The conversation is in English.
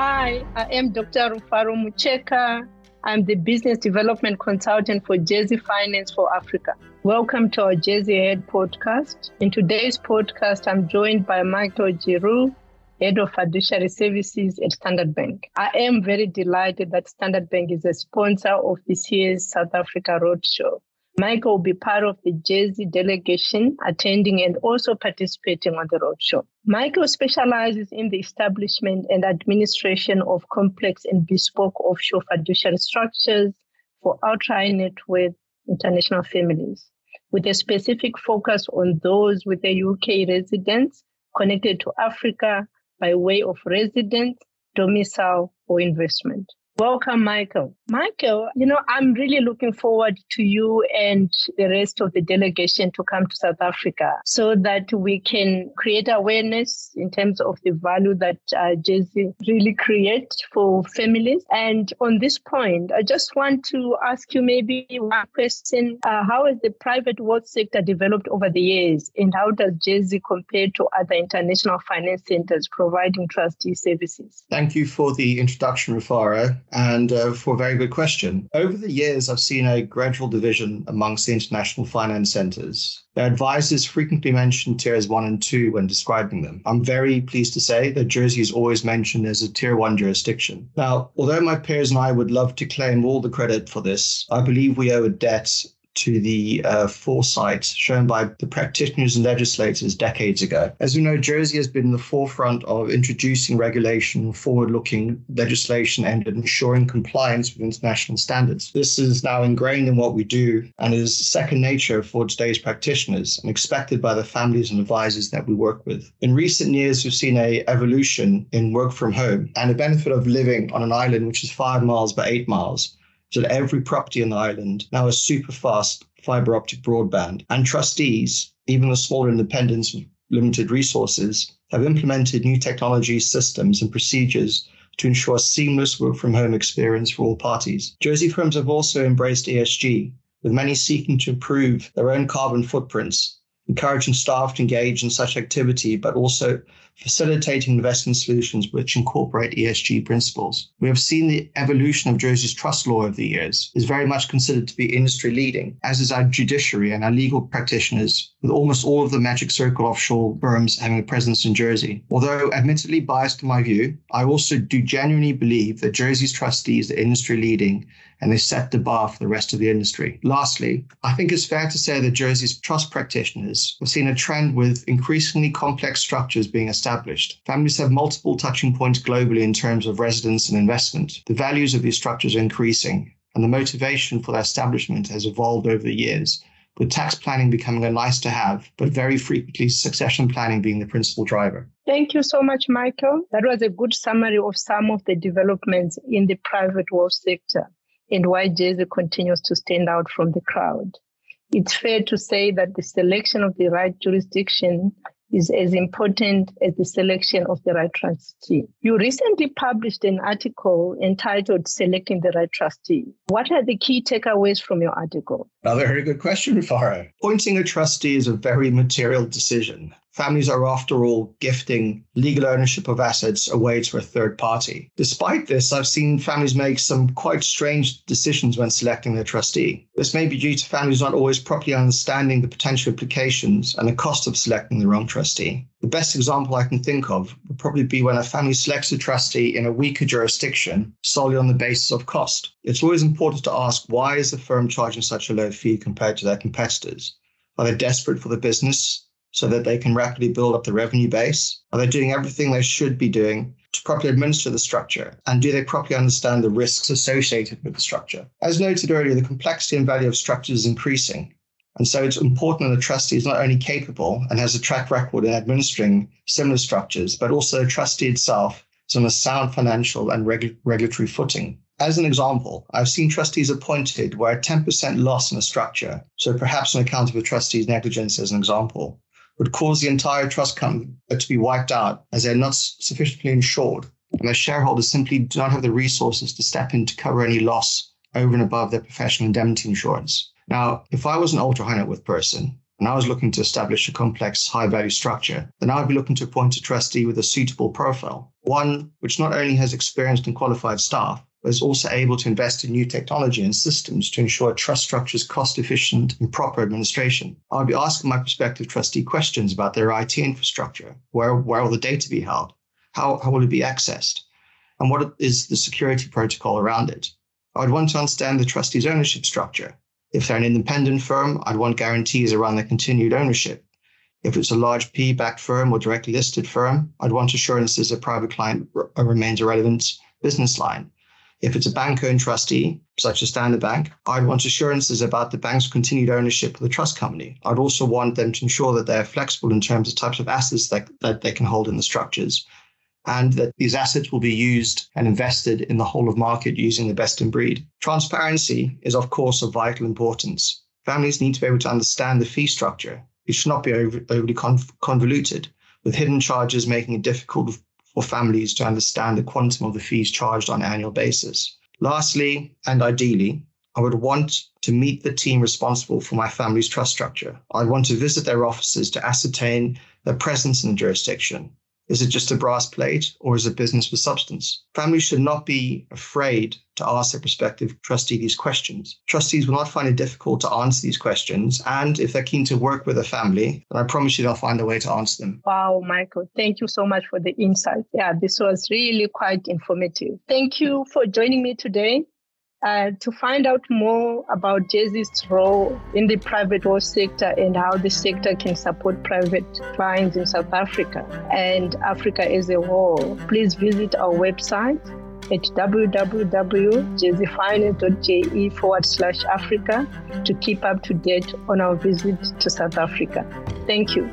Hi, I am Dr. Rufaro Mucheka. I'm the business development consultant for Jersey Finance for Africa. Welcome to our Jersey Head podcast. In today's podcast, I'm joined by Michael Giraud, Head of Fiduciary Services at Standard Bank. I am very delighted that Standard Bank is a sponsor of this year's South Africa Roadshow. Michael will be part of the Jersey delegation attending and also participating on the roadshow. Michael specializes in the establishment and administration of complex and bespoke offshore fiduciary structures for ultra net worth international families, with a specific focus on those with a UK residence connected to Africa by way of residence, domicile, or investment. Welcome, Michael. Michael, you know, I'm really looking forward to you and the rest of the delegation to come to South Africa so that we can create awareness in terms of the value that uh, Jersey really creates for families. And on this point, I just want to ask you maybe one question. Uh, how has the private wealth sector developed over the years? And how does Jersey compare to other international finance centers providing trustee services? Thank you for the introduction, Rufaro and uh, for a very good question. Over the years, I've seen a gradual division amongst the international finance centers. Their advisors frequently mention tiers one and two when describing them. I'm very pleased to say that Jersey is always mentioned as a tier one jurisdiction. Now, although my peers and I would love to claim all the credit for this, I believe we owe a debt to the uh, foresight shown by the practitioners and legislators decades ago. As we know, Jersey has been in the forefront of introducing regulation, forward looking legislation, and ensuring compliance with international standards. This is now ingrained in what we do and is second nature for today's practitioners and expected by the families and advisors that we work with. In recent years, we've seen a evolution in work from home and the benefit of living on an island which is five miles by eight miles so that every property on the island now has super fast fiber optic broadband. And trustees, even the smaller independents with limited resources, have implemented new technology systems and procedures to ensure seamless work from home experience for all parties. Jersey firms have also embraced ESG, with many seeking to improve their own carbon footprints encouraging staff to engage in such activity, but also facilitating investment solutions which incorporate ESG principles. We have seen the evolution of Jersey's trust law over the years is very much considered to be industry leading, as is our judiciary and our legal practitioners, with almost all of the Magic Circle offshore firms having a presence in Jersey. Although admittedly biased to my view, I also do genuinely believe that Jersey's trustees are industry leading and they set the bar for the rest of the industry. Lastly, I think it's fair to say that Jersey's trust practitioners have seen a trend with increasingly complex structures being established. Families have multiple touching points globally in terms of residence and investment. The values of these structures are increasing, and the motivation for their establishment has evolved over the years with tax planning becoming a nice to have, but very frequently succession planning being the principal driver. Thank you so much, Michael. That was a good summary of some of the developments in the private wealth sector and why Jersey continues to stand out from the crowd. It's fair to say that the selection of the right jurisdiction is as important as the selection of the right trustee. You recently published an article entitled Selecting the Right Trustee. What are the key takeaways from your article? Another very good question, Rufaro. Appointing a trustee is a very material decision. Families are, after all, gifting legal ownership of assets away to a third party. Despite this, I've seen families make some quite strange decisions when selecting their trustee. This may be due to families not always properly understanding the potential implications and the cost of selecting the wrong trustee. The best example I can think of would probably be when a family selects a trustee in a weaker jurisdiction solely on the basis of cost. It's always important to ask why is the firm charging such a low fee compared to their competitors? Are they desperate for the business? So that they can rapidly build up the revenue base? Are they doing everything they should be doing to properly administer the structure? And do they properly understand the risks associated with the structure? As noted earlier, the complexity and value of structures is increasing. And so it's important that the trustee is not only capable and has a track record in administering similar structures, but also the trustee itself is on a sound financial and regu- regulatory footing. As an example, I've seen trustees appointed where a 10% loss in a structure, so perhaps on account of a trustee's negligence as an example, would cause the entire trust company to be wiped out as they're not sufficiently insured. And their shareholders simply do not have the resources to step in to cover any loss over and above their professional indemnity insurance. Now, if I was an ultra high net worth person and I was looking to establish a complex high value structure, then I would be looking to appoint a trustee with a suitable profile, one which not only has experienced and qualified staff, is also able to invest in new technology and systems to ensure trust structures cost efficient and proper administration. I would be asking my prospective trustee questions about their IT infrastructure. Where, where will the data be held? How, how will it be accessed? And what is the security protocol around it? I would want to understand the trustee's ownership structure. If they're an independent firm, I'd want guarantees around their continued ownership. If it's a large P backed firm or directly listed firm, I'd want assurances that private client remains a relevant business line. If it's a bank owned trustee, such as Standard Bank, I'd want assurances about the bank's continued ownership of the trust company. I'd also want them to ensure that they're flexible in terms of types of assets that, that they can hold in the structures and that these assets will be used and invested in the whole of market using the best in breed. Transparency is, of course, of vital importance. Families need to be able to understand the fee structure. It should not be overly convoluted, with hidden charges making it difficult for families to understand the quantum of the fees charged on an annual basis. Lastly, and ideally, I would want to meet the team responsible for my family's trust structure. I'd want to visit their offices to ascertain their presence in the jurisdiction, is it just a brass plate or is it business with substance? Families should not be afraid to ask their prospective trustee these questions. Trustees will not find it difficult to answer these questions. And if they're keen to work with a family, then I promise you they'll find a way to answer them. Wow, Michael, thank you so much for the insight. Yeah, this was really quite informative. Thank you for joining me today. Uh, to find out more about Jersey's role in the private wealth sector and how the sector can support private clients in South Africa and Africa as a whole, please visit our website at www.jerseyfinance.je forward slash Africa to keep up to date on our visit to South Africa. Thank you.